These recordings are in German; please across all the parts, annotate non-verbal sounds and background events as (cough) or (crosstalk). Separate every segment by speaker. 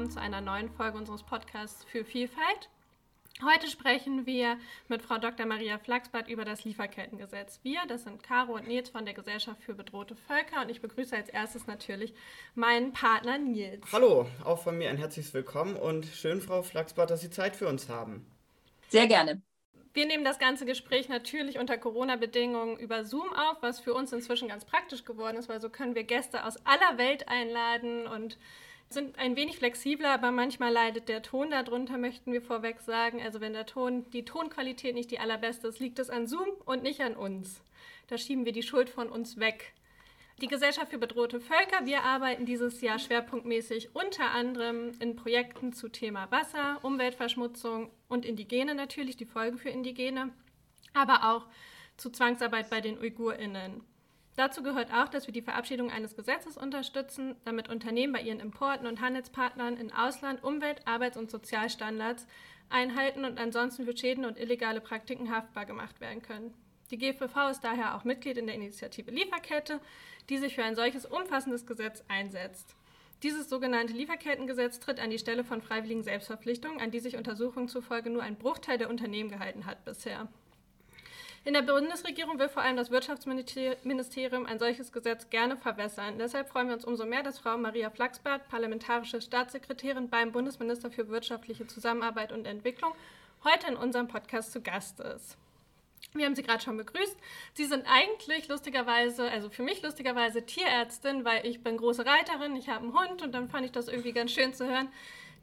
Speaker 1: Willkommen zu einer neuen Folge unseres Podcasts für Vielfalt. Heute sprechen wir mit Frau Dr. Maria Flachsbart über das Lieferkettengesetz. Wir, das sind Caro und Nils von der Gesellschaft für bedrohte Völker und ich begrüße als erstes natürlich meinen Partner Nils.
Speaker 2: Hallo, auch von mir ein herzliches Willkommen und schön, Frau Flachsbart, dass Sie Zeit für uns haben.
Speaker 3: Sehr gerne.
Speaker 1: Wir nehmen das ganze Gespräch natürlich unter Corona-Bedingungen über Zoom auf, was für uns inzwischen ganz praktisch geworden ist, weil so können wir Gäste aus aller Welt einladen und sind ein wenig flexibler, aber manchmal leidet der Ton darunter, möchten wir vorweg sagen. Also wenn der Ton, die Tonqualität nicht die allerbeste ist, liegt es an Zoom und nicht an uns. Da schieben wir die Schuld von uns weg. Die Gesellschaft für bedrohte Völker, wir arbeiten dieses Jahr schwerpunktmäßig unter anderem in Projekten zu Thema Wasser, Umweltverschmutzung und Indigene natürlich, die Folgen für Indigene, aber auch zu Zwangsarbeit bei den Uigurinnen. Dazu gehört auch, dass wir die Verabschiedung eines Gesetzes unterstützen, damit Unternehmen bei ihren Importen und Handelspartnern in Ausland Umwelt-, Arbeits- und Sozialstandards einhalten und ansonsten für Schäden und illegale Praktiken haftbar gemacht werden können. Die GVV ist daher auch Mitglied in der Initiative Lieferkette, die sich für ein solches umfassendes Gesetz einsetzt. Dieses sogenannte Lieferkettengesetz tritt an die Stelle von freiwilligen Selbstverpflichtungen, an die sich Untersuchungen zufolge nur ein Bruchteil der Unternehmen gehalten hat bisher. In der Bundesregierung will vor allem das Wirtschaftsministerium ein solches Gesetz gerne verwässern. Deshalb freuen wir uns umso mehr, dass Frau Maria Flachsbart, parlamentarische Staatssekretärin beim Bundesminister für wirtschaftliche Zusammenarbeit und Entwicklung, heute in unserem Podcast zu Gast ist. Wir haben Sie gerade schon begrüßt. Sie sind eigentlich lustigerweise, also für mich lustigerweise Tierärztin, weil ich bin große Reiterin, ich habe einen Hund und dann fand ich das irgendwie ganz schön zu hören,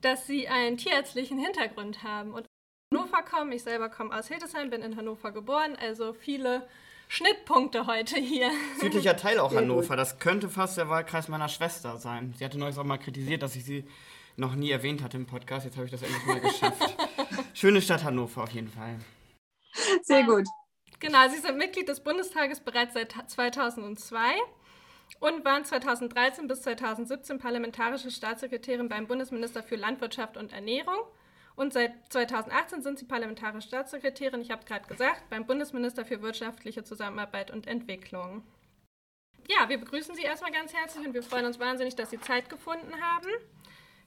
Speaker 1: dass Sie einen tierärztlichen Hintergrund haben und Hannover kommen. Ich selber komme aus Hildesheim, bin in Hannover geboren, also viele Schnittpunkte heute hier.
Speaker 2: Südlicher Teil auch Sehr Hannover, gut. das könnte fast der Wahlkreis meiner Schwester sein. Sie hatte neulich auch mal kritisiert, dass ich sie noch nie erwähnt hatte im Podcast. Jetzt habe ich das endlich mal geschafft. (laughs) Schöne Stadt Hannover auf jeden Fall.
Speaker 3: Sehr gut.
Speaker 1: Genau, Sie sind Mitglied des Bundestages bereits seit 2002 und waren 2013 bis 2017 parlamentarische Staatssekretärin beim Bundesminister für Landwirtschaft und Ernährung. Und seit 2018 sind Sie parlamentarische Staatssekretärin, ich habe es gerade gesagt, beim Bundesminister für wirtschaftliche Zusammenarbeit und Entwicklung. Ja, wir begrüßen Sie erstmal ganz herzlich und wir freuen uns wahnsinnig, dass Sie Zeit gefunden haben.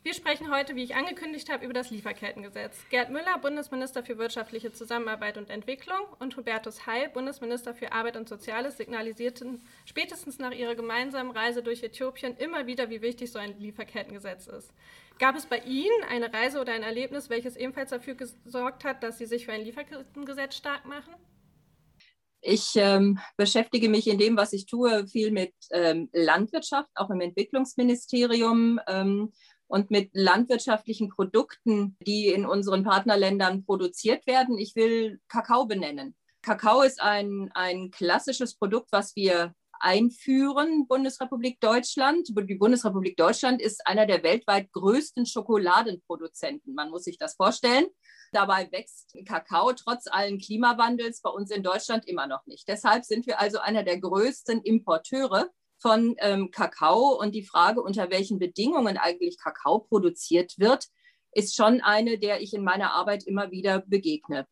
Speaker 1: Wir sprechen heute, wie ich angekündigt habe, über das Lieferkettengesetz. Gerd Müller, Bundesminister für wirtschaftliche Zusammenarbeit und Entwicklung, und Hubertus Heil, Bundesminister für Arbeit und Soziales, signalisierten spätestens nach ihrer gemeinsamen Reise durch Äthiopien immer wieder, wie wichtig so ein Lieferkettengesetz ist. Gab es bei Ihnen eine Reise oder ein Erlebnis, welches ebenfalls dafür gesorgt hat, dass Sie sich für ein Lieferkettengesetz stark machen?
Speaker 3: Ich ähm, beschäftige mich in dem, was ich tue, viel mit ähm, Landwirtschaft, auch im Entwicklungsministerium. Ähm, und mit landwirtschaftlichen Produkten, die in unseren Partnerländern produziert werden. Ich will Kakao benennen. Kakao ist ein, ein klassisches Produkt, was wir einführen, Bundesrepublik Deutschland. Die Bundesrepublik Deutschland ist einer der weltweit größten Schokoladenproduzenten. Man muss sich das vorstellen. Dabei wächst Kakao trotz allen Klimawandels bei uns in Deutschland immer noch nicht. Deshalb sind wir also einer der größten Importeure von ähm, Kakao und die Frage, unter welchen Bedingungen eigentlich Kakao produziert wird, ist schon eine, der ich in meiner Arbeit immer wieder begegne.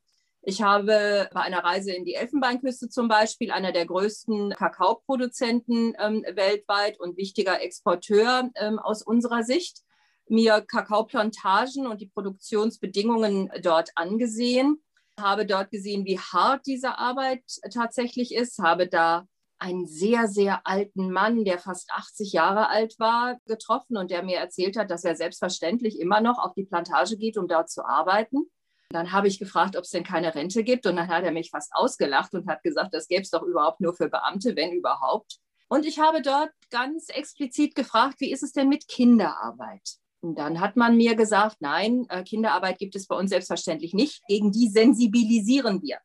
Speaker 3: Ich habe bei einer Reise in die Elfenbeinküste zum Beispiel, einer der größten Kakaoproduzenten ähm, weltweit und wichtiger Exporteur ähm, aus unserer Sicht, mir Kakaoplantagen und die Produktionsbedingungen dort angesehen, habe dort gesehen, wie hart diese Arbeit tatsächlich ist, habe da einen sehr, sehr alten Mann, der fast 80 Jahre alt war, getroffen und der mir erzählt hat, dass er selbstverständlich immer noch auf die Plantage geht, um dort zu arbeiten. Dann habe ich gefragt, ob es denn keine Rente gibt und dann hat er mich fast ausgelacht und hat gesagt, das gäbe es doch überhaupt nur für Beamte, wenn überhaupt. Und ich habe dort ganz explizit gefragt, wie ist es denn mit Kinderarbeit? Und dann hat man mir gesagt, nein, äh, Kinderarbeit gibt es bei uns selbstverständlich nicht. Gegen die sensibilisieren wir.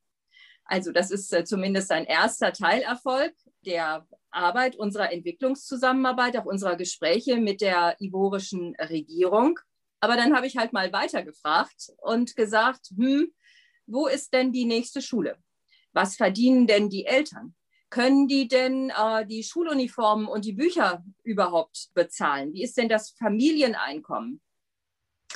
Speaker 3: Also das ist äh, zumindest ein erster Teilerfolg der Arbeit unserer Entwicklungszusammenarbeit, auch unserer Gespräche mit der ivorischen Regierung. Aber dann habe ich halt mal weitergefragt und gesagt, hm, wo ist denn die nächste Schule? Was verdienen denn die Eltern? Können die denn äh, die Schuluniformen und die Bücher überhaupt bezahlen? Wie ist denn das Familieneinkommen?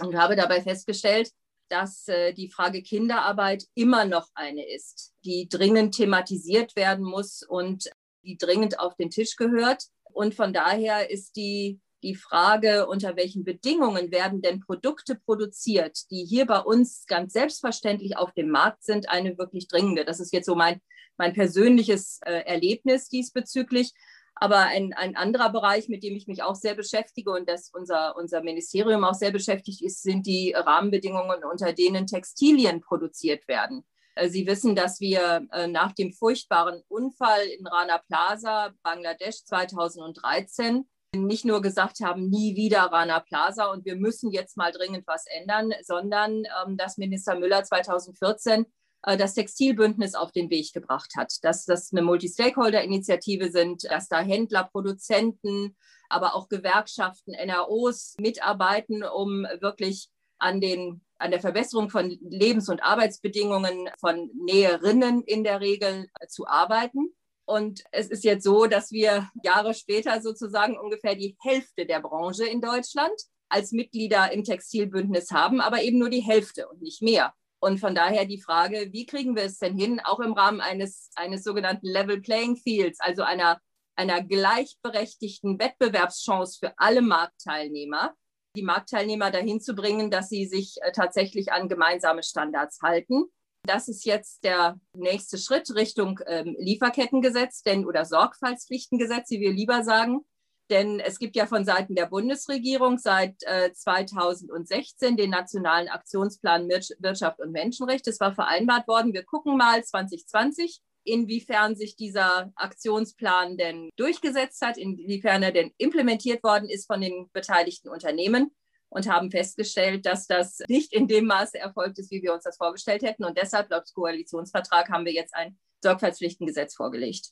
Speaker 3: Und habe dabei festgestellt, dass äh, die Frage Kinderarbeit immer noch eine ist, die dringend thematisiert werden muss und die dringend auf den Tisch gehört. Und von daher ist die die Frage, unter welchen Bedingungen werden denn Produkte produziert, die hier bei uns ganz selbstverständlich auf dem Markt sind, eine wirklich dringende. Das ist jetzt so mein, mein persönliches äh, Erlebnis diesbezüglich. Aber ein, ein anderer Bereich, mit dem ich mich auch sehr beschäftige und das unser, unser Ministerium auch sehr beschäftigt ist, sind die Rahmenbedingungen, unter denen Textilien produziert werden. Äh, Sie wissen, dass wir äh, nach dem furchtbaren Unfall in Rana Plaza, Bangladesch 2013, nicht nur gesagt haben, nie wieder Rana Plaza und wir müssen jetzt mal dringend was ändern, sondern ähm, dass Minister Müller 2014 äh, das Textilbündnis auf den Weg gebracht hat, dass das eine Multi-Stakeholder-Initiative sind, dass da Händler, Produzenten, aber auch Gewerkschaften, NROs mitarbeiten, um wirklich an, den, an der Verbesserung von Lebens- und Arbeitsbedingungen von Näherinnen in der Regel zu arbeiten. Und es ist jetzt so, dass wir Jahre später sozusagen ungefähr die Hälfte der Branche in Deutschland als Mitglieder im Textilbündnis haben, aber eben nur die Hälfte und nicht mehr. Und von daher die Frage, wie kriegen wir es denn hin, auch im Rahmen eines, eines sogenannten Level Playing Fields, also einer, einer gleichberechtigten Wettbewerbschance für alle Marktteilnehmer, die Marktteilnehmer dahin zu bringen, dass sie sich äh, tatsächlich an gemeinsame Standards halten das ist jetzt der nächste Schritt Richtung ähm, Lieferkettengesetz denn, oder Sorgfaltspflichtengesetz, wie wir lieber sagen. Denn es gibt ja von Seiten der Bundesregierung seit äh, 2016 den Nationalen Aktionsplan Wirtschaft und Menschenrecht. Es war vereinbart worden. Wir gucken mal 2020, inwiefern sich dieser Aktionsplan denn durchgesetzt hat, inwiefern er denn implementiert worden ist von den beteiligten Unternehmen und haben festgestellt, dass das nicht in dem Maße erfolgt ist, wie wir uns das vorgestellt hätten. Und deshalb, laut Koalitionsvertrag, haben wir jetzt ein Sorgfaltspflichtengesetz vorgelegt.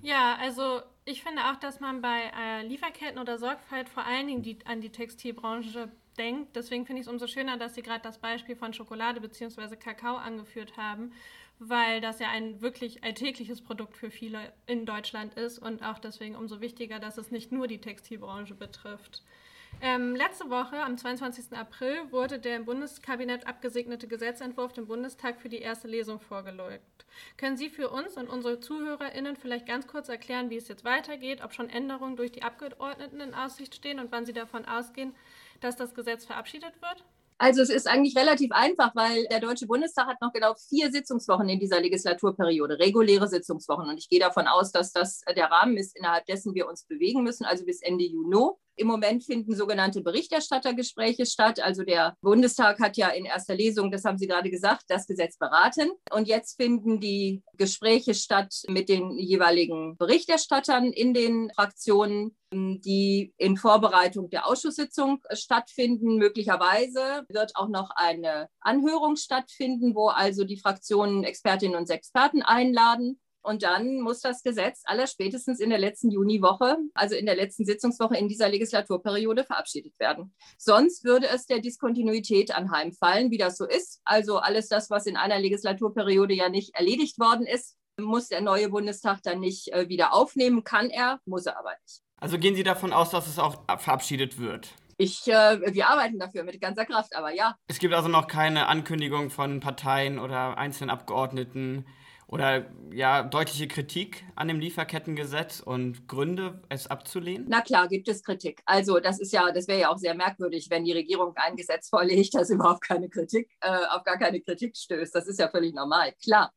Speaker 1: Ja, also ich finde auch, dass man bei äh, Lieferketten oder Sorgfalt vor allen Dingen die, an die Textilbranche denkt. Deswegen finde ich es umso schöner, dass Sie gerade das Beispiel von Schokolade bzw. Kakao angeführt haben, weil das ja ein wirklich alltägliches Produkt für viele in Deutschland ist und auch deswegen umso wichtiger, dass es nicht nur die Textilbranche betrifft. Ähm, letzte Woche, am 22. April, wurde der im Bundeskabinett abgesegnete Gesetzentwurf dem Bundestag für die erste Lesung vorgelegt. Können Sie für uns und unsere ZuhörerInnen vielleicht ganz kurz erklären, wie es jetzt weitergeht, ob schon Änderungen durch die Abgeordneten in Aussicht stehen und wann Sie davon ausgehen, dass das Gesetz verabschiedet wird?
Speaker 3: Also es ist eigentlich relativ einfach, weil der Deutsche Bundestag hat noch genau vier Sitzungswochen in dieser Legislaturperiode, reguläre Sitzungswochen. Und ich gehe davon aus, dass das der Rahmen ist, innerhalb dessen wir uns bewegen müssen, also bis Ende Juni. Im Moment finden sogenannte Berichterstattergespräche statt. Also der Bundestag hat ja in erster Lesung, das haben Sie gerade gesagt, das Gesetz beraten. Und jetzt finden die Gespräche statt mit den jeweiligen Berichterstattern in den Fraktionen, die in Vorbereitung der Ausschusssitzung stattfinden. Möglicherweise wird auch noch eine Anhörung stattfinden, wo also die Fraktionen Expertinnen und Experten einladen. Und dann muss das Gesetz allerspätestens in der letzten Juniwoche, also in der letzten Sitzungswoche in dieser Legislaturperiode verabschiedet werden. Sonst würde es der Diskontinuität anheimfallen, wie das so ist. Also alles das, was in einer Legislaturperiode ja nicht erledigt worden ist, muss der neue Bundestag dann nicht äh, wieder aufnehmen. Kann er, muss er aber nicht.
Speaker 2: Also gehen Sie davon aus, dass es auch verabschiedet wird?
Speaker 3: Ich, äh, wir arbeiten dafür mit ganzer Kraft, aber ja.
Speaker 2: Es gibt also noch keine Ankündigung von Parteien oder einzelnen Abgeordneten, oder ja, deutliche Kritik an dem Lieferkettengesetz und Gründe, es abzulehnen?
Speaker 3: Na klar, gibt es Kritik. Also das ist ja, das wäre ja auch sehr merkwürdig, wenn die Regierung ein Gesetz vorlegt, das überhaupt keine Kritik, äh, auf gar keine Kritik stößt. Das ist ja völlig normal, klar.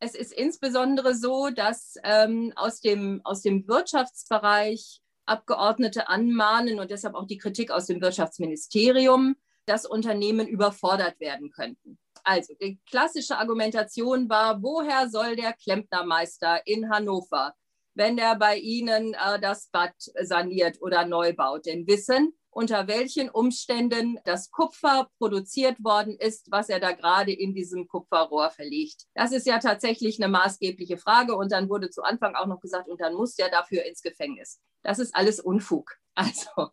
Speaker 3: Es ist insbesondere so, dass ähm, aus, dem, aus dem Wirtschaftsbereich Abgeordnete anmahnen und deshalb auch die Kritik aus dem Wirtschaftsministerium, dass Unternehmen überfordert werden könnten. Also die klassische Argumentation war, woher soll der Klempnermeister in Hannover, wenn er bei Ihnen äh, das Bad saniert oder neu baut, denn wissen, unter welchen Umständen das Kupfer produziert worden ist, was er da gerade in diesem Kupferrohr verlegt. Das ist ja tatsächlich eine maßgebliche Frage. Und dann wurde zu Anfang auch noch gesagt, und dann muss der dafür ins Gefängnis. Das ist alles Unfug. (laughs) Also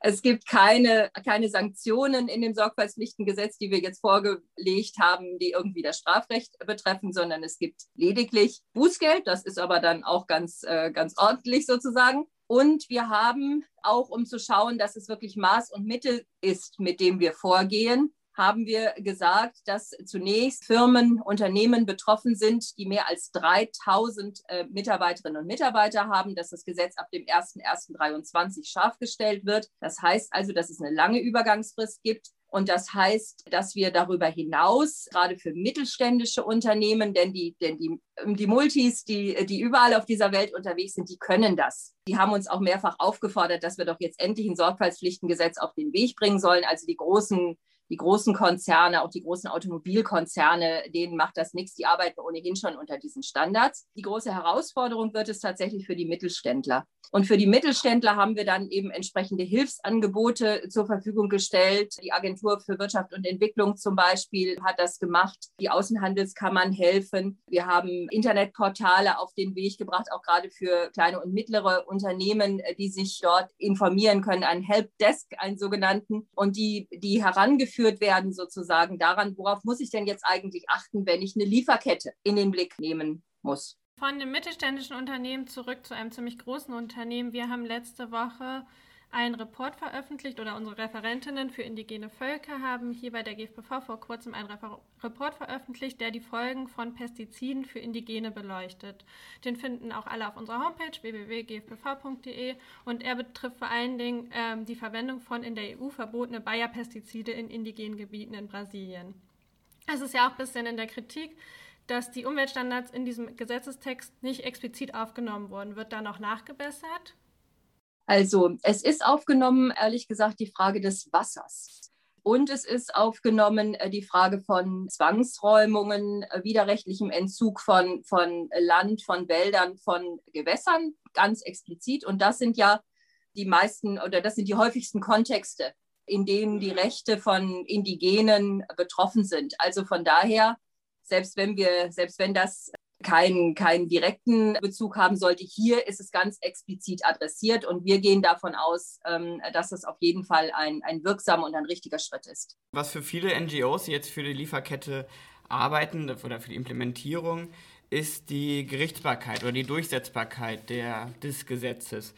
Speaker 3: es gibt keine, keine Sanktionen in dem Sorgfaltspflichtengesetz, die wir jetzt vorgelegt haben, die irgendwie das Strafrecht betreffen, sondern es gibt lediglich Bußgeld. Das ist aber dann auch ganz, äh, ganz ordentlich sozusagen. Und wir haben auch, um zu schauen, dass es wirklich Maß und Mittel ist, mit dem wir vorgehen, haben wir gesagt, dass zunächst Firmen, Unternehmen betroffen sind, die mehr als 3000 äh, Mitarbeiterinnen und Mitarbeiter haben, dass das Gesetz ab dem 01.01.2023 scharf gestellt wird. Das heißt also, dass es eine lange Übergangsfrist gibt. Und das heißt, dass wir darüber hinaus, gerade für mittelständische Unternehmen, denn die, denn die, die Multis, die, die überall auf dieser Welt unterwegs sind, die können das. Die haben uns auch mehrfach aufgefordert, dass wir doch jetzt endlich ein Sorgfaltspflichtengesetz auf den Weg bringen sollen. Also die großen die großen Konzerne, auch die großen Automobilkonzerne, denen macht das nichts. Die arbeiten ohnehin schon unter diesen Standards. Die große Herausforderung wird es tatsächlich für die Mittelständler. Und für die Mittelständler haben wir dann eben entsprechende Hilfsangebote zur Verfügung gestellt. Die Agentur für Wirtschaft und Entwicklung zum Beispiel hat das gemacht. Die Außenhandelskammern helfen. Wir haben Internetportale auf den Weg gebracht, auch gerade für kleine und mittlere Unternehmen, die sich dort informieren können. Ein Helpdesk, einen sogenannten, und die, die herangeführt werden sozusagen daran, worauf muss ich denn jetzt eigentlich achten, wenn ich eine Lieferkette in den Blick nehmen muss.
Speaker 1: Von dem mittelständischen Unternehmen zurück zu einem ziemlich großen Unternehmen. Wir haben letzte Woche einen Report veröffentlicht oder unsere Referentinnen für indigene Völker haben hier bei der GFPV vor kurzem einen Refer Report veröffentlicht, der die Folgen von Pestiziden für Indigene beleuchtet. Den finden auch alle auf unserer Homepage www.gfpv.de und er betrifft vor allen Dingen ähm, die Verwendung von in der EU verbotene Bayer-Pestizide in indigenen Gebieten in Brasilien. Es ist ja auch ein bisschen in der Kritik, dass die Umweltstandards in diesem Gesetzestext nicht explizit aufgenommen wurden. Wird da noch nachgebessert?
Speaker 3: Also es ist aufgenommen, ehrlich gesagt, die Frage des Wassers. Und es ist aufgenommen äh, die Frage von Zwangsräumungen, äh, widerrechtlichem Entzug von, von Land, von Wäldern, von Gewässern, ganz explizit. Und das sind ja die meisten oder das sind die häufigsten Kontexte, in denen die Rechte von Indigenen betroffen sind. Also von daher selbst wenn wir, selbst wenn das keinen, keinen direkten Bezug haben sollte. Hier ist es ganz explizit adressiert und wir gehen davon aus, ähm, dass es auf jeden Fall ein, ein wirksamer und ein richtiger Schritt ist.
Speaker 2: Was für viele NGOs, jetzt für die Lieferkette arbeiten oder für die Implementierung, ist die Gerichtsbarkeit oder die Durchsetzbarkeit der, des Gesetzes.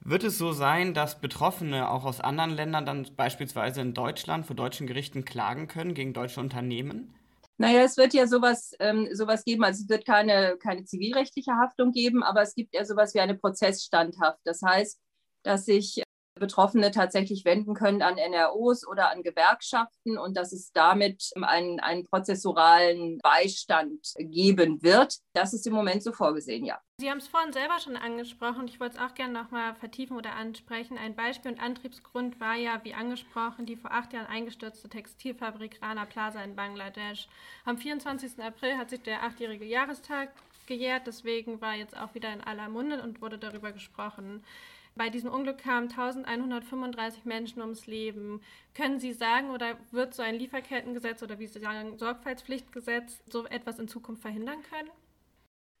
Speaker 2: Wird es so sein, dass Betroffene auch aus anderen Ländern dann beispielsweise in Deutschland vor deutschen Gerichten klagen können gegen deutsche Unternehmen?
Speaker 3: Naja, es wird ja sowas, ähm, sowas geben, also es wird keine, keine zivilrechtliche Haftung geben, aber es gibt ja sowas wie eine Prozessstandhaft. Das heißt, dass sich Betroffene tatsächlich wenden können an NROs oder an Gewerkschaften und dass es damit einen, einen prozessoralen Beistand geben wird. Das ist im Moment so vorgesehen, ja.
Speaker 1: Sie haben es vorhin selber schon angesprochen. Ich wollte es auch gerne nochmal vertiefen oder ansprechen. Ein Beispiel und Antriebsgrund war ja, wie angesprochen, die vor acht Jahren eingestürzte Textilfabrik Rana Plaza in Bangladesch. Am 24. April hat sich der achtjährige Jahrestag gejährt. Deswegen war jetzt auch wieder in aller Munde und wurde darüber gesprochen. Bei diesem Unglück kamen 1135 Menschen ums Leben. Können Sie sagen oder wird so ein Lieferkettengesetz oder wie Sie sagen, Sorgfaltspflichtgesetz so etwas in Zukunft verhindern können?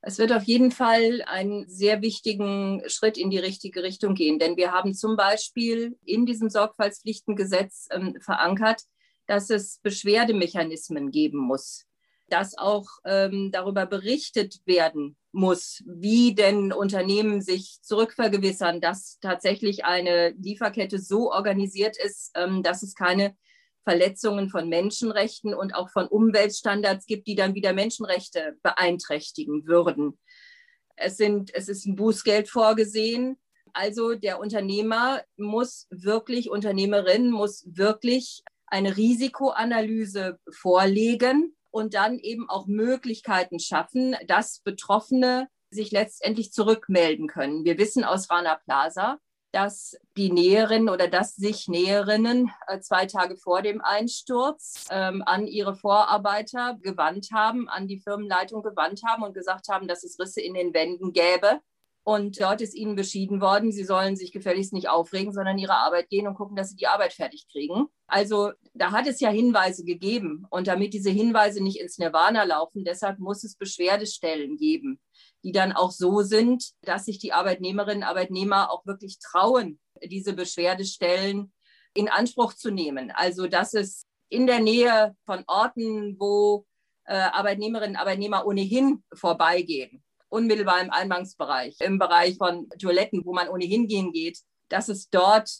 Speaker 3: Es wird auf jeden Fall einen sehr wichtigen Schritt in die richtige Richtung gehen, denn wir haben zum Beispiel in diesem Sorgfaltspflichtengesetz ähm, verankert, dass es Beschwerdemechanismen geben muss, dass auch ähm, darüber berichtet werden muss, wie denn Unternehmen sich zurückvergewissern, dass tatsächlich eine Lieferkette so organisiert ist, ähm, dass es keine Verletzungen von Menschenrechten und auch von Umweltstandards gibt, die dann wieder Menschenrechte beeinträchtigen würden. Es, sind, es ist ein Bußgeld vorgesehen. Also der Unternehmer muss wirklich, Unternehmerin muss wirklich eine Risikoanalyse vorlegen und dann eben auch Möglichkeiten schaffen, dass Betroffene sich letztendlich zurückmelden können. Wir wissen aus Rana Plaza, dass die Näherinnen oder dass sich Näherinnen äh, zwei Tage vor dem Einsturz ähm, an ihre Vorarbeiter gewandt haben, an die Firmenleitung gewandt haben und gesagt haben, dass es Risse in den Wänden gäbe. Und dort ist ihnen beschieden worden, sie sollen sich gefälligst nicht aufregen, sondern ihre Arbeit gehen und gucken, dass sie die Arbeit fertig kriegen. Also da hat es ja Hinweise gegeben. Und damit diese Hinweise nicht ins Nirvana laufen, deshalb muss es Beschwerdestellen geben die dann auch so sind, dass sich die Arbeitnehmerinnen und Arbeitnehmer auch wirklich trauen, diese Beschwerdestellen in Anspruch zu nehmen. Also dass es in der Nähe von Orten, wo äh, Arbeitnehmerinnen und Arbeitnehmer ohnehin vorbeigehen, unmittelbar im Eingangsbereich, im Bereich von Toiletten, wo man ohnehin gehen geht, dass es dort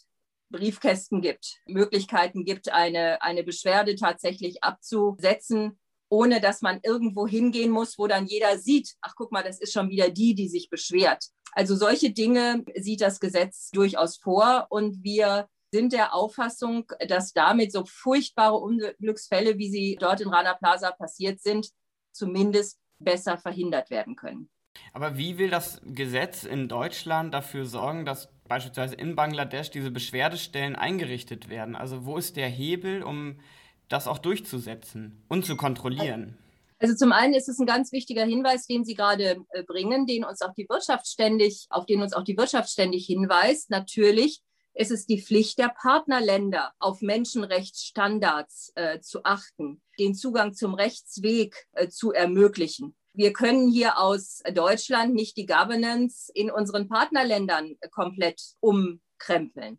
Speaker 3: Briefkästen gibt, Möglichkeiten gibt, eine, eine Beschwerde tatsächlich abzusetzen, ohne dass man irgendwo hingehen muss, wo dann jeder sieht, ach guck mal, das ist schon wieder die, die sich beschwert. Also solche Dinge sieht das Gesetz durchaus vor und wir sind der Auffassung, dass damit so furchtbare Unglücksfälle, wie sie dort in Rana Plaza passiert sind, zumindest besser verhindert werden können.
Speaker 2: Aber wie will das Gesetz in Deutschland dafür sorgen, dass beispielsweise in Bangladesch diese Beschwerdestellen eingerichtet werden? Also wo ist der Hebel, um das auch durchzusetzen und zu kontrollieren?
Speaker 3: Also zum einen ist es ein ganz wichtiger Hinweis, den Sie gerade äh, bringen, den uns auch die Wirtschaft ständig, auf den uns auch die Wirtschaft ständig hinweist. Natürlich ist es die Pflicht der Partnerländer, auf Menschenrechtsstandards äh, zu achten, den Zugang zum Rechtsweg äh, zu ermöglichen. Wir können hier aus Deutschland nicht die Governance in unseren Partnerländern komplett umkrempeln.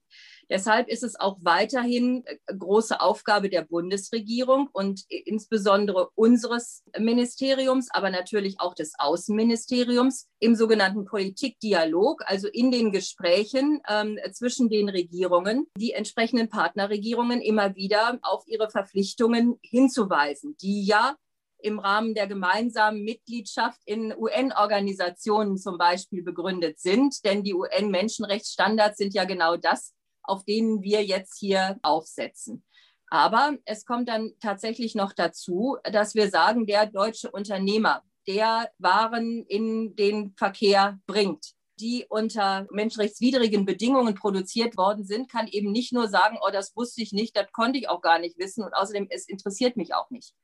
Speaker 3: Deshalb ist es auch weiterhin äh, große Aufgabe der Bundesregierung und insbesondere unseres Ministeriums, aber natürlich auch des Außenministeriums im sogenannten Politikdialog, also in den Gesprächen ähm, zwischen den Regierungen, die entsprechenden Partnerregierungen immer wieder auf ihre Verpflichtungen hinzuweisen, die ja im Rahmen der gemeinsamen Mitgliedschaft in UN-Organisationen zum Beispiel begründet sind. Denn die UN-Menschenrechtsstandards sind ja genau das, auf denen wir jetzt hier aufsetzen. Aber es kommt dann tatsächlich noch dazu, dass wir sagen, der deutsche Unternehmer, der Waren in den Verkehr bringt, die unter menschenrechtswidrigen Bedingungen produziert worden sind, kann eben nicht nur sagen, oh, das wusste ich nicht, das konnte ich auch gar nicht wissen und außerdem, es interessiert mich auch nicht.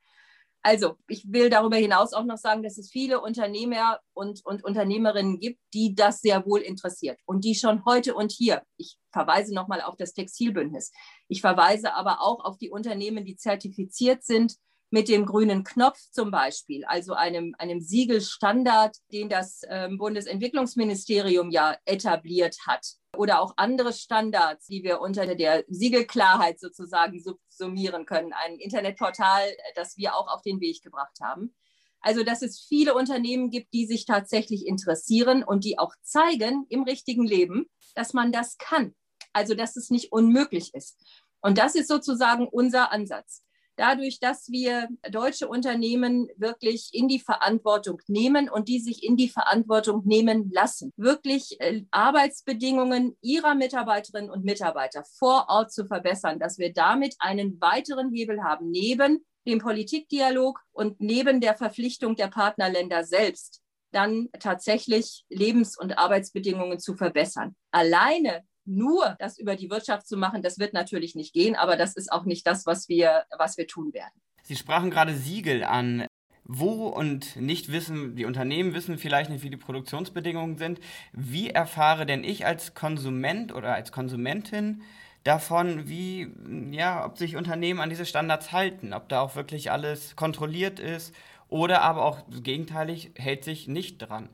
Speaker 3: Also, ich will darüber hinaus auch noch sagen, dass es viele Unternehmer und, und Unternehmerinnen gibt, die das sehr wohl interessiert und die schon heute und hier, ich verweise nochmal auf das Textilbündnis, ich verweise aber auch auf die Unternehmen, die zertifiziert sind mit dem grünen Knopf zum Beispiel, also einem, einem Siegelstandard, den das äh, Bundesentwicklungsministerium ja etabliert hat oder auch andere Standards, die wir unter der Siegelklarheit sozusagen subsumieren können. Ein Internetportal, das wir auch auf den Weg gebracht haben. Also, dass es viele Unternehmen gibt, die sich tatsächlich interessieren und die auch zeigen im richtigen Leben, dass man das kann. Also, dass es nicht unmöglich ist. Und das ist sozusagen unser Ansatz dadurch, dass wir deutsche Unternehmen wirklich in die Verantwortung nehmen und die sich in die Verantwortung nehmen lassen, wirklich äh, Arbeitsbedingungen ihrer Mitarbeiterinnen und Mitarbeiter vor Ort zu verbessern, dass wir damit einen weiteren Hebel haben, neben dem Politikdialog und neben der Verpflichtung der Partnerländer selbst, dann tatsächlich Lebens- und Arbeitsbedingungen zu verbessern. Alleine nur das über die Wirtschaft zu machen, das wird natürlich nicht gehen, aber das ist auch nicht das, was wir, was wir tun werden.
Speaker 2: Sie sprachen gerade Siegel an. Wo und nicht wissen, die Unternehmen wissen vielleicht nicht, wie die Produktionsbedingungen sind. Wie erfahre denn ich als Konsument oder als Konsumentin davon, wie, ja, ob sich Unternehmen an diese Standards halten, ob da auch wirklich alles kontrolliert ist oder aber auch gegenteilig hält sich nicht dran?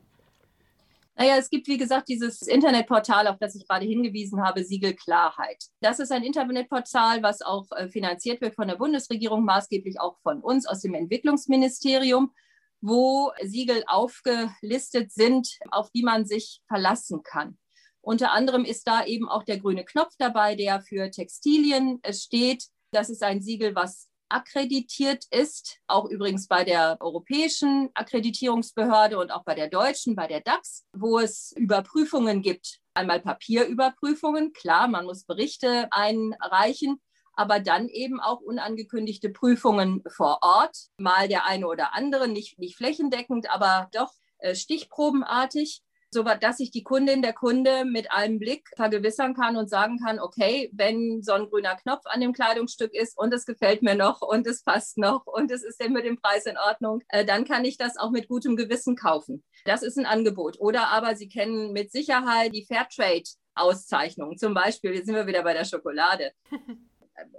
Speaker 3: Naja, es gibt, wie gesagt, dieses Internetportal, auf das ich gerade hingewiesen habe, Siegel Klarheit. Das ist ein Internetportal, was auch äh, finanziert wird von der Bundesregierung, maßgeblich auch von uns aus dem Entwicklungsministerium, wo Siegel aufgelistet sind, auf die man sich verlassen kann. Unter anderem ist da eben auch der grüne Knopf dabei, der für Textilien äh, steht. Das ist ein Siegel, was akkreditiert ist, auch übrigens bei der europäischen Akkreditierungsbehörde und auch bei der deutschen, bei der DAX, wo es Überprüfungen gibt. Einmal Papierüberprüfungen, klar, man muss Berichte einreichen, aber dann eben auch unangekündigte Prüfungen vor Ort, mal der eine oder andere, nicht, nicht flächendeckend, aber doch äh, stichprobenartig so dass sich die Kundin, der Kunde mit einem Blick vergewissern kann und sagen kann, okay, wenn so ein grüner Knopf an dem Kleidungsstück ist und es gefällt mir noch und es passt noch und es ist denn mit dem Preis in Ordnung, äh, dann kann ich das auch mit gutem Gewissen kaufen. Das ist ein Angebot. Oder aber Sie kennen mit Sicherheit die Fairtrade-Auszeichnung. Zum Beispiel, jetzt sind wir wieder bei der Schokolade. (laughs)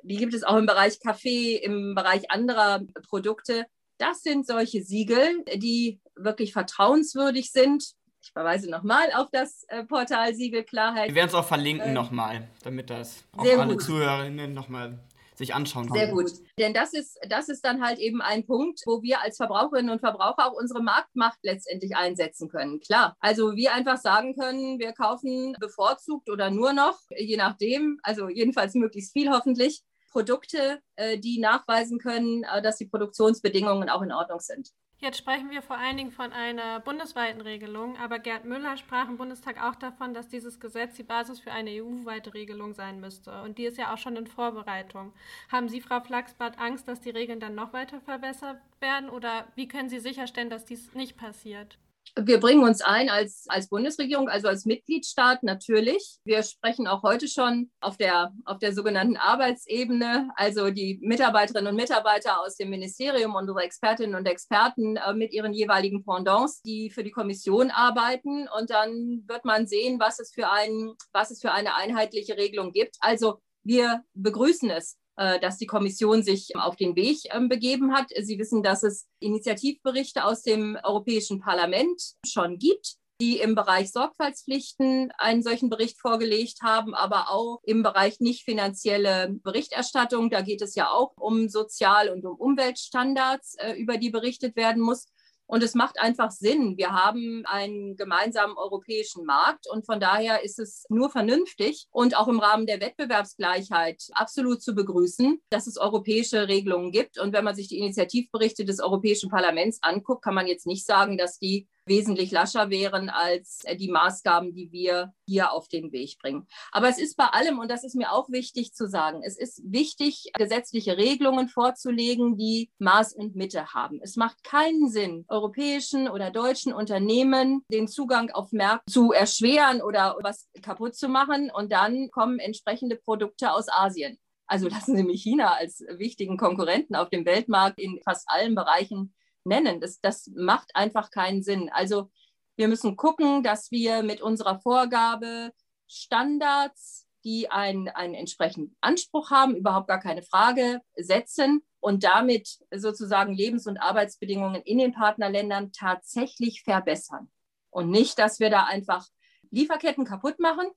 Speaker 3: Die gibt es auch im Bereich Kaffee, im Bereich anderer Produkte. Das sind solche Siegel, die wirklich vertrauenswürdig sind ich verweise nochmal auf das äh, Portal Siegel Klarheit.
Speaker 2: Wir werden es auch verlinken äh, nochmal, damit das auch alle gut. Zuhörerinnen nochmal sich anschauen
Speaker 3: Sehr gut. Denn das ist, das ist dann halt eben ein Punkt, wo wir als Verbraucherinnen und Verbraucher auch unsere Marktmacht letztendlich einsetzen können. Klar. Also wir einfach sagen können, wir kaufen bevorzugt oder nur noch, je nachdem, also jedenfalls möglichst viel hoffentlich, Produkte, äh, die nachweisen können, äh, dass die Produktionsbedingungen auch in Ordnung sind.
Speaker 1: Jetzt sprechen wir vor allen Dingen von einer bundesweiten Regelung, aber Gerd Müller sprach im Bundestag auch davon, dass dieses Gesetz die Basis für eine EU-weite Regelung sein müsste. Und die ist ja auch schon in Vorbereitung. Haben Sie, Frau Flachsbart, Angst, dass die Regeln dann noch weiter verbessert werden? Oder wie können Sie sicherstellen, dass dies nicht passiert?
Speaker 3: Wir bringen uns ein als, als Bundesregierung, also als Mitgliedstaat natürlich. Wir sprechen auch heute schon auf der, auf der sogenannten Arbeitsebene, also die Mitarbeiterinnen und Mitarbeiter aus dem Ministerium, unsere Expertinnen und Experten äh, mit ihren jeweiligen Pendants, die für die Kommission arbeiten. Und dann wird man sehen, was es für, ein, was es für eine einheitliche Regelung gibt. Also wir begrüßen es, dass die Kommission sich auf den Weg ähm, begeben hat. Sie wissen, dass es Initiativberichte aus dem Europäischen Parlament schon gibt die im Bereich Sorgfaltspflichten einen solchen Bericht vorgelegt haben, aber auch im Bereich nicht finanzielle Berichterstattung. Da geht es ja auch um Sozial- und um Umweltstandards, äh, über die berichtet werden muss. Und es macht einfach Sinn. Wir haben einen gemeinsamen europäischen Markt und von daher ist es nur vernünftig und auch im Rahmen der Wettbewerbsgleichheit absolut zu begrüßen, dass es europäische Regelungen gibt. Und wenn man sich die Initiativberichte des Europäischen Parlaments anguckt, kann man jetzt nicht sagen, dass die wesentlich lascher wären als äh, die Maßgaben, die wir hier auf den Weg bringen. Aber es ist bei allem, und das ist mir auch wichtig zu sagen, es ist wichtig, gesetzliche Regelungen vorzulegen, die Maß und Mitte haben. Es macht keinen Sinn, europäischen oder deutschen Unternehmen den Zugang auf Märkte zu erschweren oder was kaputt zu machen und dann kommen entsprechende Produkte aus Asien. Also lassen Sie mich China als wichtigen Konkurrenten auf dem Weltmarkt in fast allen Bereichen nennen. Das, das macht einfach keinen Sinn. Also wir müssen gucken, dass wir mit unserer Vorgabe Standards, die einen, einen entsprechenden Anspruch haben, überhaupt gar keine Frage, setzen und damit sozusagen Lebens- und Arbeitsbedingungen in den Partnerländern tatsächlich verbessern. Und nicht, dass wir da einfach Lieferketten kaputt machen,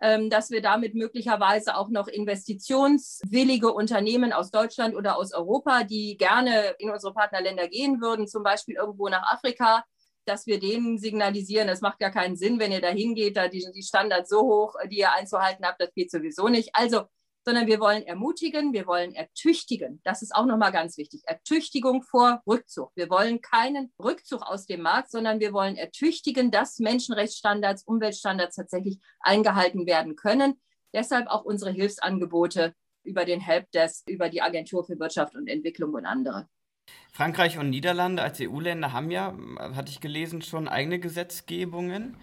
Speaker 3: dass wir damit möglicherweise auch noch investitionswillige Unternehmen aus Deutschland oder aus Europa, die gerne in unsere Partnerländer gehen würden, zum Beispiel irgendwo nach Afrika, dass wir denen signalisieren, es macht gar keinen Sinn, wenn ihr da hingeht, da die, die Standards so hoch, die ihr einzuhalten habt, das geht sowieso nicht. Also sondern wir wollen ermutigen, wir wollen ertüchtigen. Das ist auch nochmal ganz wichtig. Ertüchtigung vor Rückzug. Wir wollen keinen Rückzug aus dem Markt, sondern wir wollen ertüchtigen, dass Menschenrechtsstandards, Umweltstandards tatsächlich eingehalten werden können. Deshalb auch unsere Hilfsangebote über den Helpdesk, über die Agentur für Wirtschaft und Entwicklung und andere.
Speaker 2: Frankreich und Niederlande als EU-Länder haben ja, hatte ich gelesen, schon eigene Gesetzgebungen.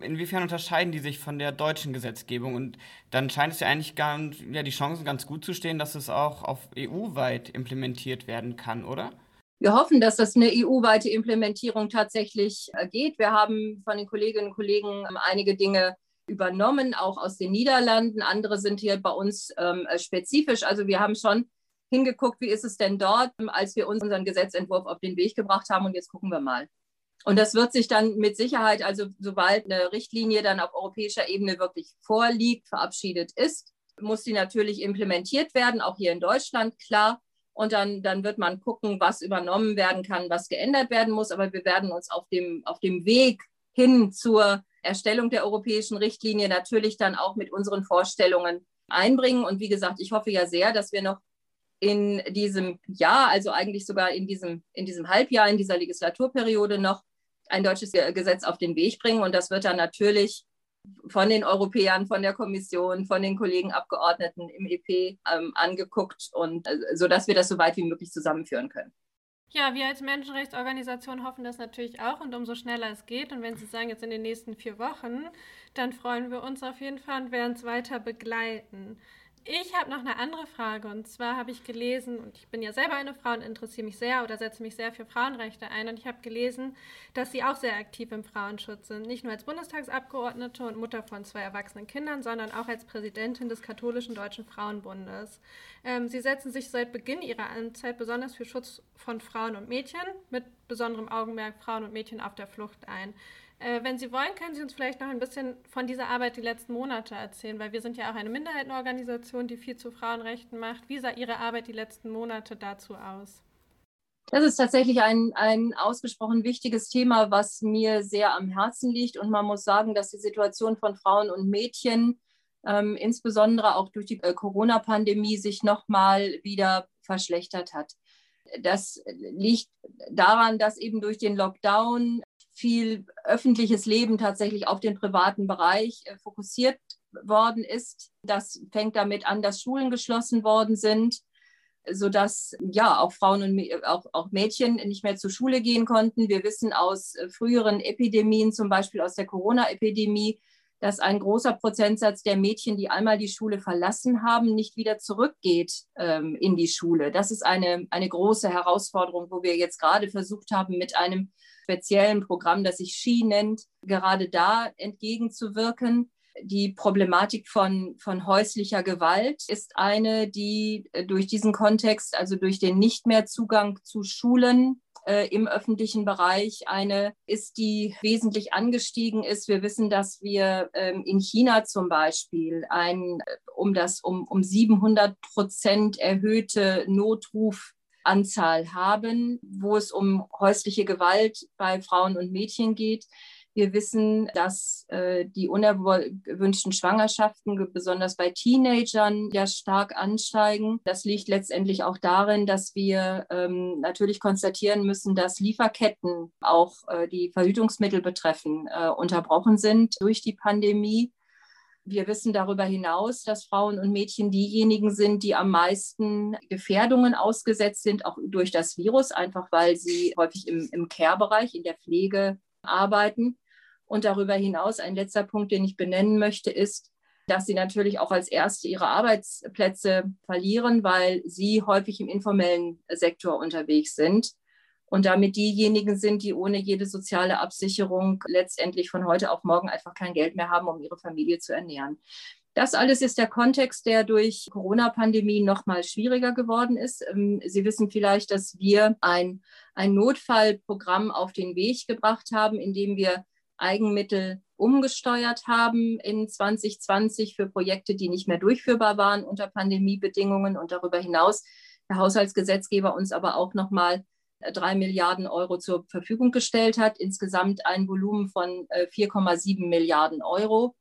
Speaker 2: Inwiefern unterscheiden die sich von der deutschen Gesetzgebung? Und dann scheint es ja eigentlich gar, ja, die Chancen ganz gut zu stehen, dass es auch auf EU-weit implementiert werden kann, oder?
Speaker 3: Wir hoffen, dass das eine EU-weite Implementierung tatsächlich äh, geht. Wir haben von den Kolleginnen und Kollegen ähm, einige Dinge übernommen, auch aus den Niederlanden. Andere sind hier bei uns ähm, äh, spezifisch. Also wir haben schon hingeguckt, wie ist es denn dort, ähm, als wir uns unseren Gesetzentwurf auf den Weg gebracht haben. Und jetzt gucken wir mal. Und das wird sich dann mit Sicherheit, also sobald eine Richtlinie dann auf europäischer Ebene wirklich vorliegt, verabschiedet ist, muss sie natürlich implementiert werden, auch hier in Deutschland, klar. Und dann, dann wird man gucken, was übernommen werden kann, was geändert werden muss. Aber wir werden uns auf dem, auf dem Weg hin zur Erstellung der europäischen Richtlinie natürlich dann auch mit unseren Vorstellungen einbringen. Und wie gesagt, ich hoffe ja sehr, dass wir noch in diesem Jahr, also eigentlich sogar in diesem, in diesem Halbjahr, in dieser Legislaturperiode noch ein deutsches Gesetz auf den Weg bringen. Und das wird dann natürlich von den Europäern, von der Kommission, von den Kollegen Abgeordneten im EP ähm, angeguckt und äh, wir das so weit wie möglich zusammenführen können.
Speaker 1: Ja, wir als Menschenrechtsorganisation hoffen das natürlich auch und umso schneller es geht. Und wenn Sie sagen, jetzt in den nächsten vier Wochen, dann freuen wir uns auf jeden Fall und werden es weiter begleiten. Ich habe noch eine andere Frage und zwar habe ich gelesen, und ich bin ja selber eine Frau und interessiere mich sehr oder setze mich sehr für Frauenrechte ein und ich habe gelesen, dass Sie auch sehr aktiv im Frauenschutz sind, nicht nur als Bundestagsabgeordnete und Mutter von zwei erwachsenen Kindern, sondern auch als Präsidentin des katholischen Deutschen Frauenbundes. Ähm, Sie setzen sich seit Beginn Ihrer Amtszeit besonders für Schutz von Frauen und Mädchen mit besonderem Augenmerk Frauen und Mädchen auf der Flucht ein. Äh, wenn Sie wollen, können Sie uns vielleicht noch ein bisschen von dieser Arbeit die letzten Monate erzählen, weil wir sind ja auch eine Minderheitenorganisation, die viel zu Frauenrechten macht. Wie sah Ihre Arbeit die letzten Monate dazu aus?
Speaker 3: Das ist tatsächlich ein, ein ausgesprochen wichtiges Thema, was mir sehr am Herzen liegt. Und man muss sagen, dass die Situation von Frauen und Mädchen, ähm, insbesondere auch durch die äh, Corona-Pandemie, sich nochmal wieder verschlechtert hat. Das liegt daran, dass eben durch den Lockdown viel öffentliches Leben tatsächlich auf den privaten Bereich äh, fokussiert worden ist. Das fängt damit an, dass Schulen geschlossen worden sind, sodass ja auch Frauen und auch, auch Mädchen nicht mehr zur Schule gehen konnten. Wir wissen aus äh, früheren Epidemien, zum Beispiel aus der Corona-Epidemie, dass ein großer Prozentsatz der Mädchen, die einmal die Schule verlassen haben, nicht wieder zurückgeht ähm, in die Schule. Das ist eine, eine große Herausforderung, wo wir jetzt gerade versucht haben, mit einem speziellen Programm, das sich Ski nennt, gerade da entgegenzuwirken. Die Problematik von, von häuslicher Gewalt ist eine, die durch diesen Kontext, also durch den nicht mehr Zugang zu Schulen, äh, im öffentlichen Bereich eine ist, die wesentlich angestiegen ist. Wir wissen, dass wir ähm, in China zum Beispiel ein um das um, um 700 Prozent erhöhte Notrufanzahl haben, wo es um häusliche Gewalt bei Frauen und Mädchen geht. Wir wissen, dass äh, die unerwünschten Schwangerschaften, besonders bei Teenagern, ja stark ansteigen. Das liegt letztendlich auch darin, dass wir ähm, natürlich konstatieren müssen, dass Lieferketten, auch äh, die Verhütungsmittel betreffen, äh, unterbrochen sind durch die Pandemie. Wir wissen darüber hinaus, dass Frauen und Mädchen diejenigen sind, die am meisten Gefährdungen ausgesetzt sind, auch durch das Virus, einfach weil sie häufig im, im Care-Bereich, in der Pflege arbeiten. Und darüber hinaus ein letzter Punkt, den ich benennen möchte, ist, dass sie natürlich auch als Erste ihre Arbeitsplätze verlieren, weil sie häufig im informellen Sektor unterwegs sind und damit diejenigen sind, die ohne jede soziale Absicherung letztendlich von heute auf morgen einfach kein Geld mehr haben, um ihre Familie zu ernähren. Das alles ist der Kontext, der durch Corona-Pandemie noch mal schwieriger geworden ist. Ähm, sie wissen vielleicht, dass wir ein, ein Notfallprogramm auf den Weg gebracht haben, in dem wir Eigenmittel umgesteuert haben in 2020 für Projekte, die nicht mehr durchführbar waren unter Pandemiebedingungen und darüber hinaus der Haushaltsgesetzgeber uns aber auch noch mal äh, drei Milliarden Euro zur Verfügung gestellt hat, insgesamt ein Volumen von 4,7 äh, Milliarden Euro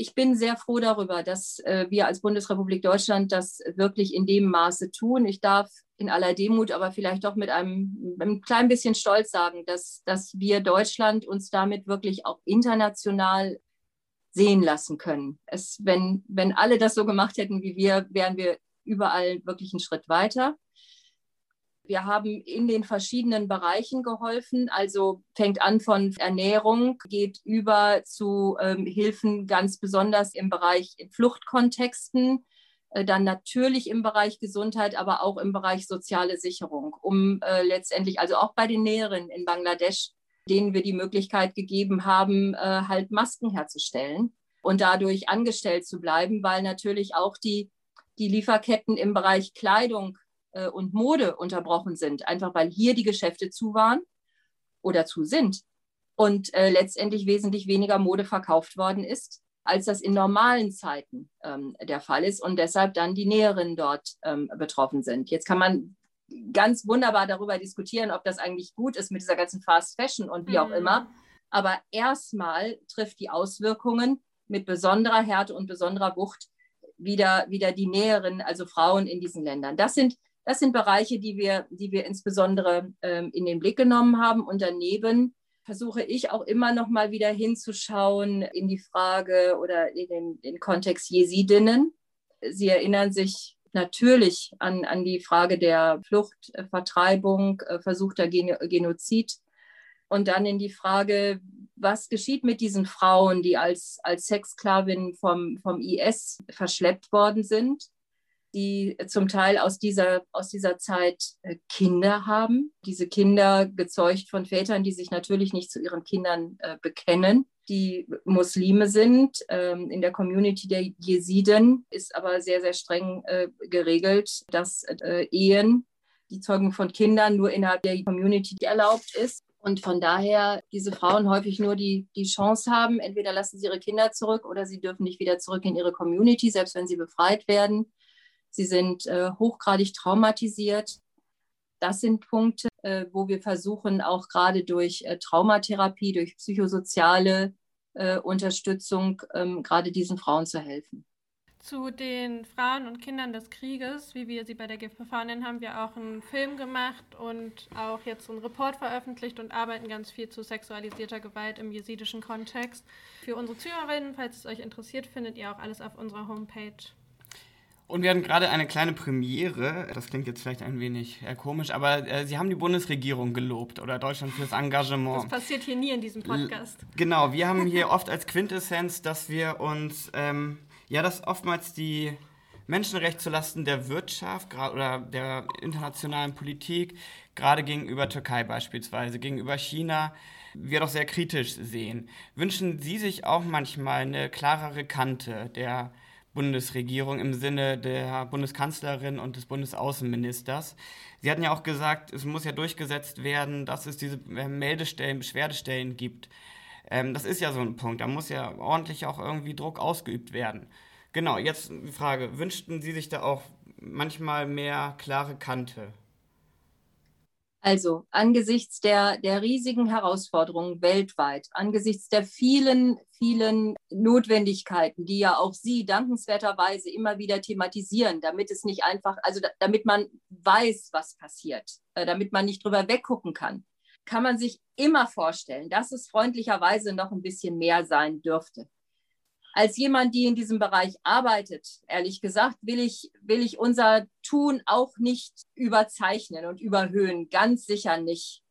Speaker 3: ich bin sehr froh darüber, dass äh, wir als Bundesrepublik Deutschland das wirklich in dem Maße tun. Ich darf in aller Demut, aber vielleicht doch mit einem, einem kleinen bisschen Stolz sagen, dass, dass wir Deutschland uns damit wirklich auch international sehen lassen können. Es, wenn, wenn alle das so gemacht hätten wie wir, wären wir überall wirklich einen Schritt weiter. Wir haben in den verschiedenen Bereichen geholfen, also fängt an von Ernährung, geht über zu ähm, Hilfen ganz besonders im Bereich Fluchtkontexten, äh, dann natürlich im Bereich Gesundheit, aber auch im Bereich soziale Sicherung, um äh, letztendlich, also auch bei den Näherinnen in Bangladesch, denen wir die Möglichkeit gegeben haben, äh, halt Masken herzustellen und dadurch angestellt zu bleiben, weil natürlich auch die, die Lieferketten im Bereich Kleidung äh, und Mode unterbrochen sind, einfach weil hier die Geschäfte zu waren oder zu sind und äh, letztendlich wesentlich weniger Mode verkauft worden ist, als das in normalen Zeiten ähm, der Fall ist und deshalb dann die Näherinnen dort ähm, betroffen sind. Jetzt kann man ganz wunderbar darüber diskutieren, ob das eigentlich gut ist mit dieser ganzen Fast Fashion und wie auch mhm. immer. Aber erstmal trifft die Auswirkungen mit besonderer Härte und besonderer Wucht wieder, wieder die Näherinnen, also Frauen in diesen Ländern. Das sind das sind Bereiche, die wir, die wir insbesondere ähm, in den Blick genommen haben. Und daneben versuche ich auch immer noch mal wieder hinzuschauen in die Frage oder in den, den Kontext Jesidinnen. Sie erinnern sich natürlich an, an die Frage der Flucht, äh, Vertreibung, äh, versuchter Gen Genozid. Und dann in die Frage, was geschieht mit diesen Frauen, die als, als Sexsklavinnen vom, vom IS verschleppt worden sind die zum Teil aus dieser, aus dieser Zeit äh, Kinder haben. Diese Kinder gezeugt von Vätern, die sich natürlich nicht zu ihren Kindern äh, bekennen, die Muslime sind. Ähm, in der Community der Jesiden ist aber sehr, sehr streng äh, geregelt, dass Ehen, die Zeugung von Kindern nur innerhalb der Community erlaubt ist. Und von daher diese Frauen häufig nur die, die Chance haben, entweder lassen sie ihre Kinder zurück oder sie dürfen nicht wieder zurück in ihre Community, selbst wenn sie befreit werden. Sie sind äh, hochgradig traumatisiert. Das sind Punkte, äh, wo wir versuchen, auch gerade durch äh, Traumatherapie, durch psychosoziale äh, Unterstützung, ähm, gerade diesen Frauen zu helfen.
Speaker 1: Zu den Frauen und Kindern des Krieges, wie wir sie bei der nennen, haben wir auch einen Film gemacht und auch jetzt einen Report veröffentlicht und arbeiten ganz viel zu sexualisierter Gewalt im jesidischen Kontext. Für unsere Zuhörerinnen, falls es euch interessiert, findet ihr auch alles auf unserer Homepage.
Speaker 2: Und wir hatten gerade eine kleine Premiere. Das klingt jetzt vielleicht ein wenig äh, komisch, aber äh, Sie haben die Bundesregierung gelobt oder Deutschland fürs Engagement.
Speaker 1: Das passiert hier nie in diesem Podcast.
Speaker 2: L genau, wir haben hier (laughs) oft als Quintessenz, dass wir uns ähm, ja, dass oftmals die Menschenrechte zulasten der Wirtschaft oder der internationalen Politik, gerade gegenüber Türkei beispielsweise, gegenüber China, wir doch sehr kritisch sehen. Wünschen Sie sich auch manchmal eine klarere Kante der Bundesregierung im Sinne der Bundeskanzlerin und des Bundesaußenministers? Sie hatten ja auch gesagt, es muss ja durchgesetzt werden, dass es diese Meldestellen, Beschwerdestellen gibt. Ähm, das ist ja so ein Punkt. Da muss ja ordentlich auch irgendwie Druck ausgeübt werden. Genau, jetzt die Frage. Wünschten Sie sich da auch manchmal mehr klare Kante?
Speaker 3: Also angesichts der, der riesigen Herausforderungen weltweit, angesichts der vielen, vielen Notwendigkeiten, die ja auch Sie dankenswerterweise immer wieder thematisieren, damit es nicht einfach, also da, damit man weiß, was passiert, äh, damit man nicht drüber weggucken kann kann man sich immer vorstellen, dass es freundlicherweise noch ein bisschen mehr sein dürfte. Als jemand, die in diesem Bereich arbeitet, ehrlich gesagt, will ich, will ich unser Tun auch nicht überzeichnen und überhöhen, ganz sicher nicht.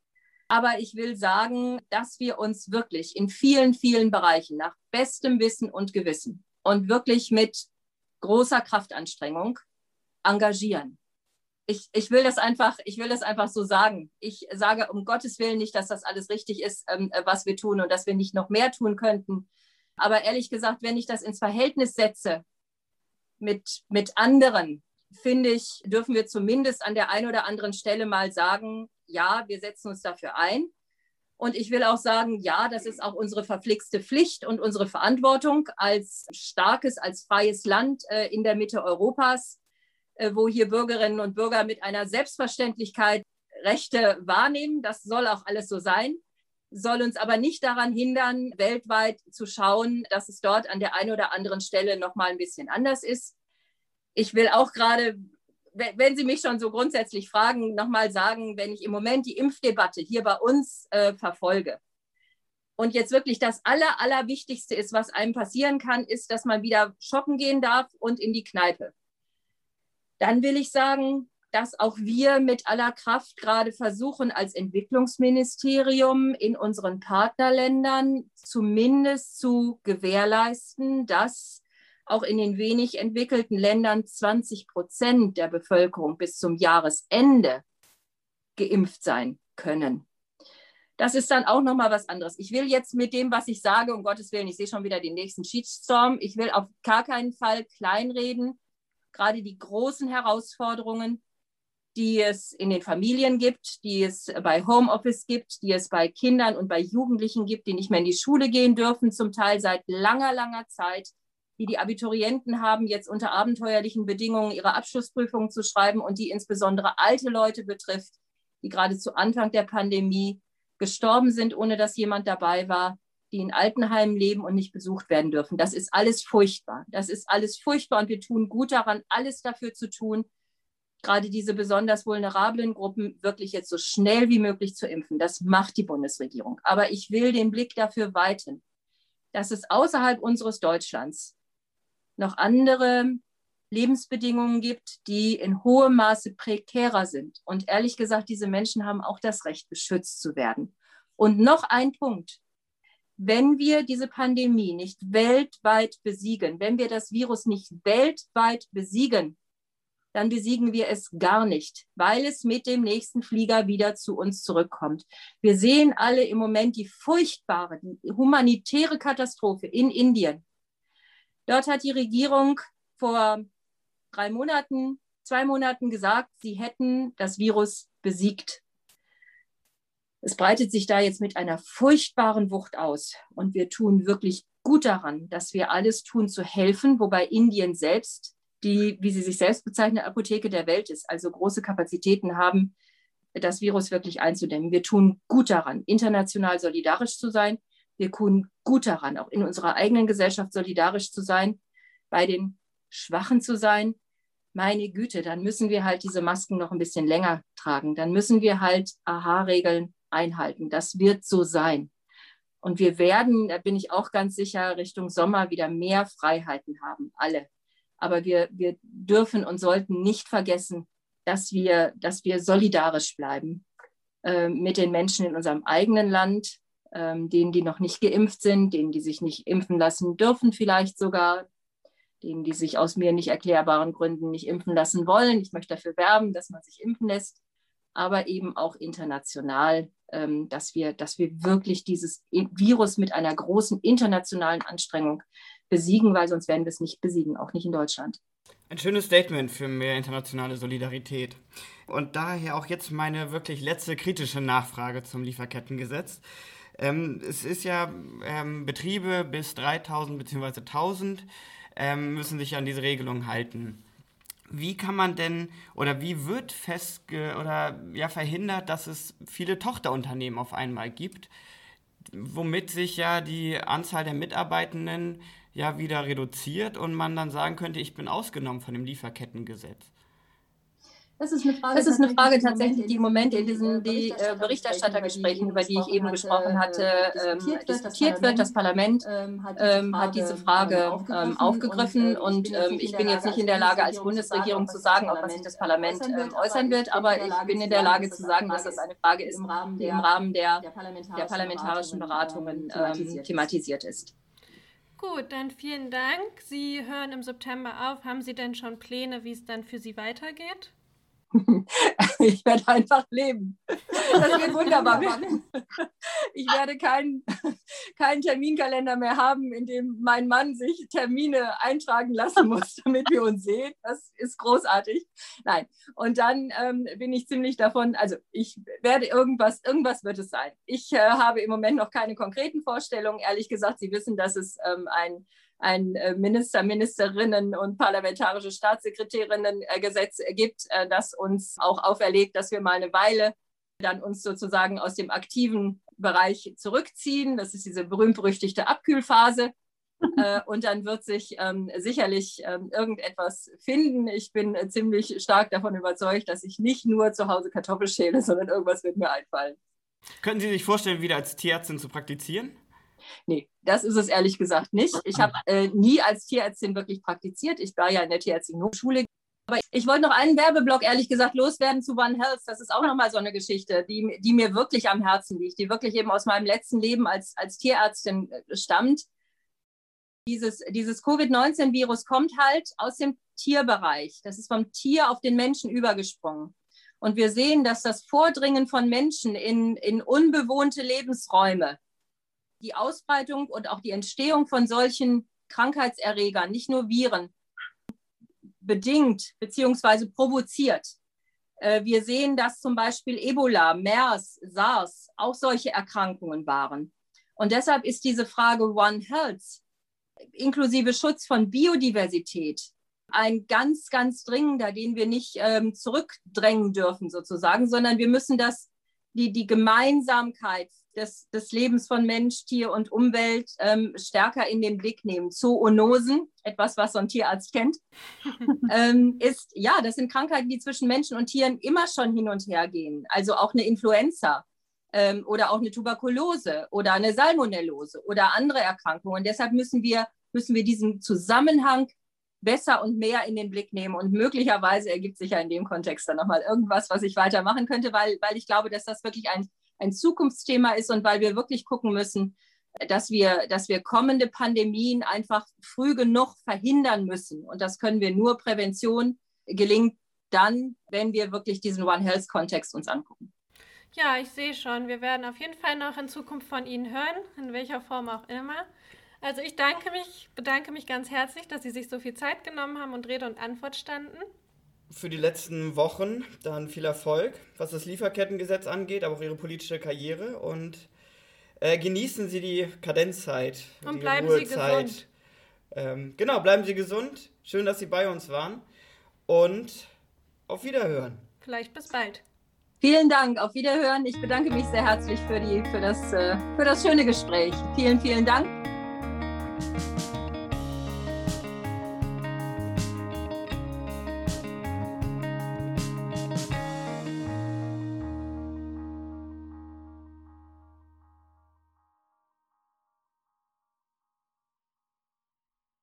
Speaker 3: Aber ich will sagen, dass wir uns wirklich in vielen, vielen Bereichen nach bestem Wissen und Gewissen und wirklich mit großer Kraftanstrengung engagieren ich, ich, will das einfach, ich will das einfach so sagen. Ich sage um Gottes Willen nicht, dass das alles richtig ist, ähm, äh, was wir tun und dass wir nicht noch mehr tun könnten. Aber ehrlich gesagt, wenn ich das ins Verhältnis setze mit, mit anderen, finde ich, dürfen wir zumindest an der einen oder anderen Stelle mal sagen, ja, wir setzen uns dafür ein. Und ich will auch sagen, ja, das ist auch unsere verpflichtete Pflicht und unsere Verantwortung als starkes, als freies Land äh, in der Mitte Europas, äh, wo hier Bürgerinnen und Bürger mit einer Selbstverständlichkeit Rechte wahrnehmen. Das soll auch alles so sein, soll uns aber nicht daran hindern, weltweit zu schauen, dass es dort an der einen oder anderen Stelle noch mal ein bisschen anders ist. Ich will auch gerade, wenn Sie mich schon so grundsätzlich fragen, noch mal sagen, wenn ich im Moment die Impfdebatte hier bei uns äh, verfolge, und jetzt wirklich das Aller, Allerwichtigste ist, was einem passieren kann, ist, dass man wieder shoppen gehen darf und in die Kneipe dann will ich sagen, dass auch wir mit aller Kraft gerade versuchen, als Entwicklungsministerium in unseren Partnerländern zumindest zu gewährleisten, dass auch in den wenig entwickelten Ländern 20 Prozent der Bevölkerung bis zum Jahresende geimpft sein können. Das ist dann auch nochmal was anderes. Ich will jetzt mit dem, was ich sage, um Gottes Willen, ich sehe schon wieder den nächsten Shitstorm, ich will auf gar keinen Fall kleinreden, gerade die großen Herausforderungen, die es in den Familien gibt, die es bei Homeoffice gibt, die es bei Kindern und bei Jugendlichen gibt, die nicht mehr in die Schule gehen dürfen, zum Teil seit langer, langer Zeit, die die Abiturienten haben, jetzt unter abenteuerlichen Bedingungen ihre Abschlussprüfungen zu schreiben und die insbesondere alte Leute betrifft, die gerade zu Anfang der Pandemie gestorben sind, ohne dass jemand dabei war die in Altenheimen leben und nicht besucht werden dürfen. Das ist alles furchtbar. Das ist alles furchtbar und wir tun gut daran, alles dafür zu tun, gerade diese besonders vulnerablen Gruppen wirklich jetzt so schnell wie möglich zu impfen. Das macht die Bundesregierung. Aber ich will den Blick dafür weiten, dass es außerhalb unseres Deutschlands noch andere Lebensbedingungen gibt, die in hohem Maße prekärer sind. Und ehrlich gesagt, diese Menschen haben auch das Recht, beschützt zu werden. Und noch ein Punkt, wenn wir diese Pandemie nicht weltweit besiegen, wenn wir das Virus nicht weltweit besiegen, dann besiegen wir es gar nicht, weil es mit dem nächsten Flieger wieder zu uns zurückkommt. Wir sehen alle im Moment die furchtbare, die humanitäre Katastrophe in Indien. Dort hat die Regierung vor drei Monaten, zwei Monaten gesagt, sie hätten das Virus besiegt. Es breitet sich da jetzt mit einer furchtbaren Wucht aus. Und wir tun wirklich gut daran, dass wir alles tun zu helfen, wobei Indien selbst die, wie sie sich selbst bezeichnen, Apotheke der Welt ist, also große Kapazitäten haben, das Virus wirklich einzudämmen. Wir tun gut daran, international solidarisch zu sein. Wir tun gut daran, auch in unserer eigenen Gesellschaft solidarisch zu sein, bei den Schwachen zu sein. Meine Güte, dann müssen wir halt diese Masken noch ein bisschen länger tragen. Dann müssen wir halt AHA-Regeln einhalten. Das wird so sein. Und wir werden, da bin ich auch ganz sicher, Richtung Sommer wieder mehr Freiheiten haben, alle. Aber wir, wir dürfen und sollten nicht vergessen, dass wir, dass wir solidarisch bleiben äh, mit den Menschen in unserem eigenen Land, äh, denen, die noch nicht geimpft sind, denen, die sich nicht impfen lassen dürfen, vielleicht sogar, denen, die sich aus mir nicht erklärbaren Gründen nicht impfen lassen wollen. Ich möchte dafür werben, dass man sich impfen lässt, aber eben auch international, ähm, dass, wir, dass wir wirklich dieses Virus mit einer großen internationalen Anstrengung besiegen, weil sonst werden wir es nicht besiegen, auch nicht in Deutschland.
Speaker 2: Ein schönes Statement für mehr internationale Solidarität. Und daher auch jetzt meine wirklich letzte kritische Nachfrage zum Lieferkettengesetz. Ähm, es ist ja, ähm, Betriebe bis 3000 bzw. 1000 ähm, müssen sich an diese Regelung halten. Wie kann man denn oder wie wird festge oder ja verhindert, dass es viele Tochterunternehmen auf einmal gibt, womit sich ja die Anzahl der Mitarbeitenden ja wieder reduziert und man dann sagen könnte, ich bin ausgenommen von dem Lieferkettengesetz.
Speaker 3: Das ist eine Frage, das ist eine Frage tatsächlich, die im Moment in diesen die, äh, Berichterstattergesprächen, über die ich eben gesprochen hatte, ähm, diskutiert wird. Das Parlament ähm, hat diese Frage ähm, aufgegriffen und ähm, ich bin jetzt nicht in der Lage, als Bundesregierung zu sagen, ob was sich das Parlament äußern wird, aber ich bin in der Lage zu sagen, dass das eine Frage ist, die im Rahmen der, der parlamentarischen Beratungen ähm, thematisiert ist.
Speaker 1: Gut, dann vielen Dank. Sie hören im September auf. Haben Sie denn schon Pläne, wie es dann für Sie weitergeht? (laughs)
Speaker 3: ich werde einfach leben. Das wird wunderbar. (laughs) Ich werde keinen, keinen Terminkalender mehr haben, in dem mein Mann sich Termine eintragen lassen muss, damit wir uns sehen. Das ist großartig. Nein. Und dann ähm, bin ich ziemlich davon, also ich werde irgendwas, irgendwas wird es sein. Ich äh, habe im Moment noch keine konkreten Vorstellungen. Ehrlich gesagt, Sie wissen, dass es ähm, ein ein äh, Minister, Ministerinnen und parlamentarische Staatssekretärinnen-Gesetz gibt, äh, das uns auch auferlegt, dass wir mal eine Weile dann uns sozusagen aus dem aktiven Bereich zurückziehen. Das ist diese berühmt-berüchtigte Abkühlphase. (laughs) äh, und dann wird sich ähm, sicherlich ähm, irgendetwas finden. Ich bin äh, ziemlich stark davon überzeugt, dass ich nicht nur zu Hause Kartoffel schäle, sondern irgendwas wird mir einfallen.
Speaker 2: Können Sie sich vorstellen, wieder als Tierärztin zu praktizieren?
Speaker 3: Nee, das ist es ehrlich gesagt nicht. Ich habe äh, nie als Tierärztin wirklich praktiziert. Ich war ja in der Tierärztlichen Hochschule. Aber ich wollte noch einen Werbeblock, ehrlich gesagt, loswerden zu One Health. Das ist auch nochmal so eine Geschichte, die, die mir wirklich am Herzen liegt, die wirklich eben aus meinem letzten Leben als, als Tierärztin äh, stammt. Dieses, dieses Covid-19-Virus kommt halt aus dem Tierbereich. Das ist vom Tier auf den Menschen übergesprungen. Und wir sehen, dass das Vordringen von Menschen in, in unbewohnte Lebensräume die Ausbreitung und auch die Entstehung von solchen Krankheitserregern, nicht nur Viren, bedingt bzw. provoziert. Äh, wir sehen, dass zum Beispiel Ebola, MERS, SARS auch solche Erkrankungen waren. Und deshalb ist diese Frage One Health inklusive Schutz von Biodiversität ein ganz, ganz dringender, den wir nicht ähm, zurückdrängen dürfen sozusagen, sondern wir müssen das, die, die Gemeinsamkeit des, des Lebens von Mensch, Tier und Umwelt ähm, stärker in den Blick nehmen. Zoonosen, etwas, was so ein Tierarzt kennt, (laughs) ähm, ist, ja, das sind Krankheiten, die zwischen Menschen und Tieren immer schon hin und her gehen. Also auch eine Influenza ähm, oder auch eine Tuberkulose oder eine Salmonellose oder andere Erkrankungen. Und deshalb müssen wir, müssen wir diesen Zusammenhang besser und mehr in den Blick nehmen. Und möglicherweise ergibt sich ja in dem Kontext dann nochmal irgendwas, was ich weitermachen könnte, weil, weil ich glaube, dass das wirklich ein ein Zukunftsthema ist und weil wir wirklich gucken müssen, dass wir, dass wir kommende Pandemien einfach früh genug verhindern müssen. Und das können wir nur Prävention gelingt dann, wenn wir wirklich diesen One Health-Kontext uns angucken.
Speaker 1: Ja, ich sehe schon. Wir werden auf jeden Fall noch in Zukunft von Ihnen hören, in welcher Form auch immer. Also ich danke mich, bedanke mich ganz herzlich, dass Sie sich so viel Zeit genommen haben und Rede und Antwort standen.
Speaker 2: Für die letzten Wochen. Dann viel Erfolg, was das Lieferkettengesetz angeht, aber auch Ihre politische Karriere. Und äh, genießen Sie die Kadenzzeit.
Speaker 1: Und
Speaker 2: die
Speaker 1: bleiben
Speaker 2: Ruhezeit.
Speaker 1: Sie gesund.
Speaker 2: Ähm, genau, bleiben Sie gesund. Schön, dass Sie bei uns waren. Und auf Wiederhören.
Speaker 1: Vielleicht bis bald.
Speaker 3: Vielen Dank, auf Wiederhören. Ich bedanke mich sehr herzlich für, die, für, das, äh, für das schöne Gespräch. Vielen, vielen Dank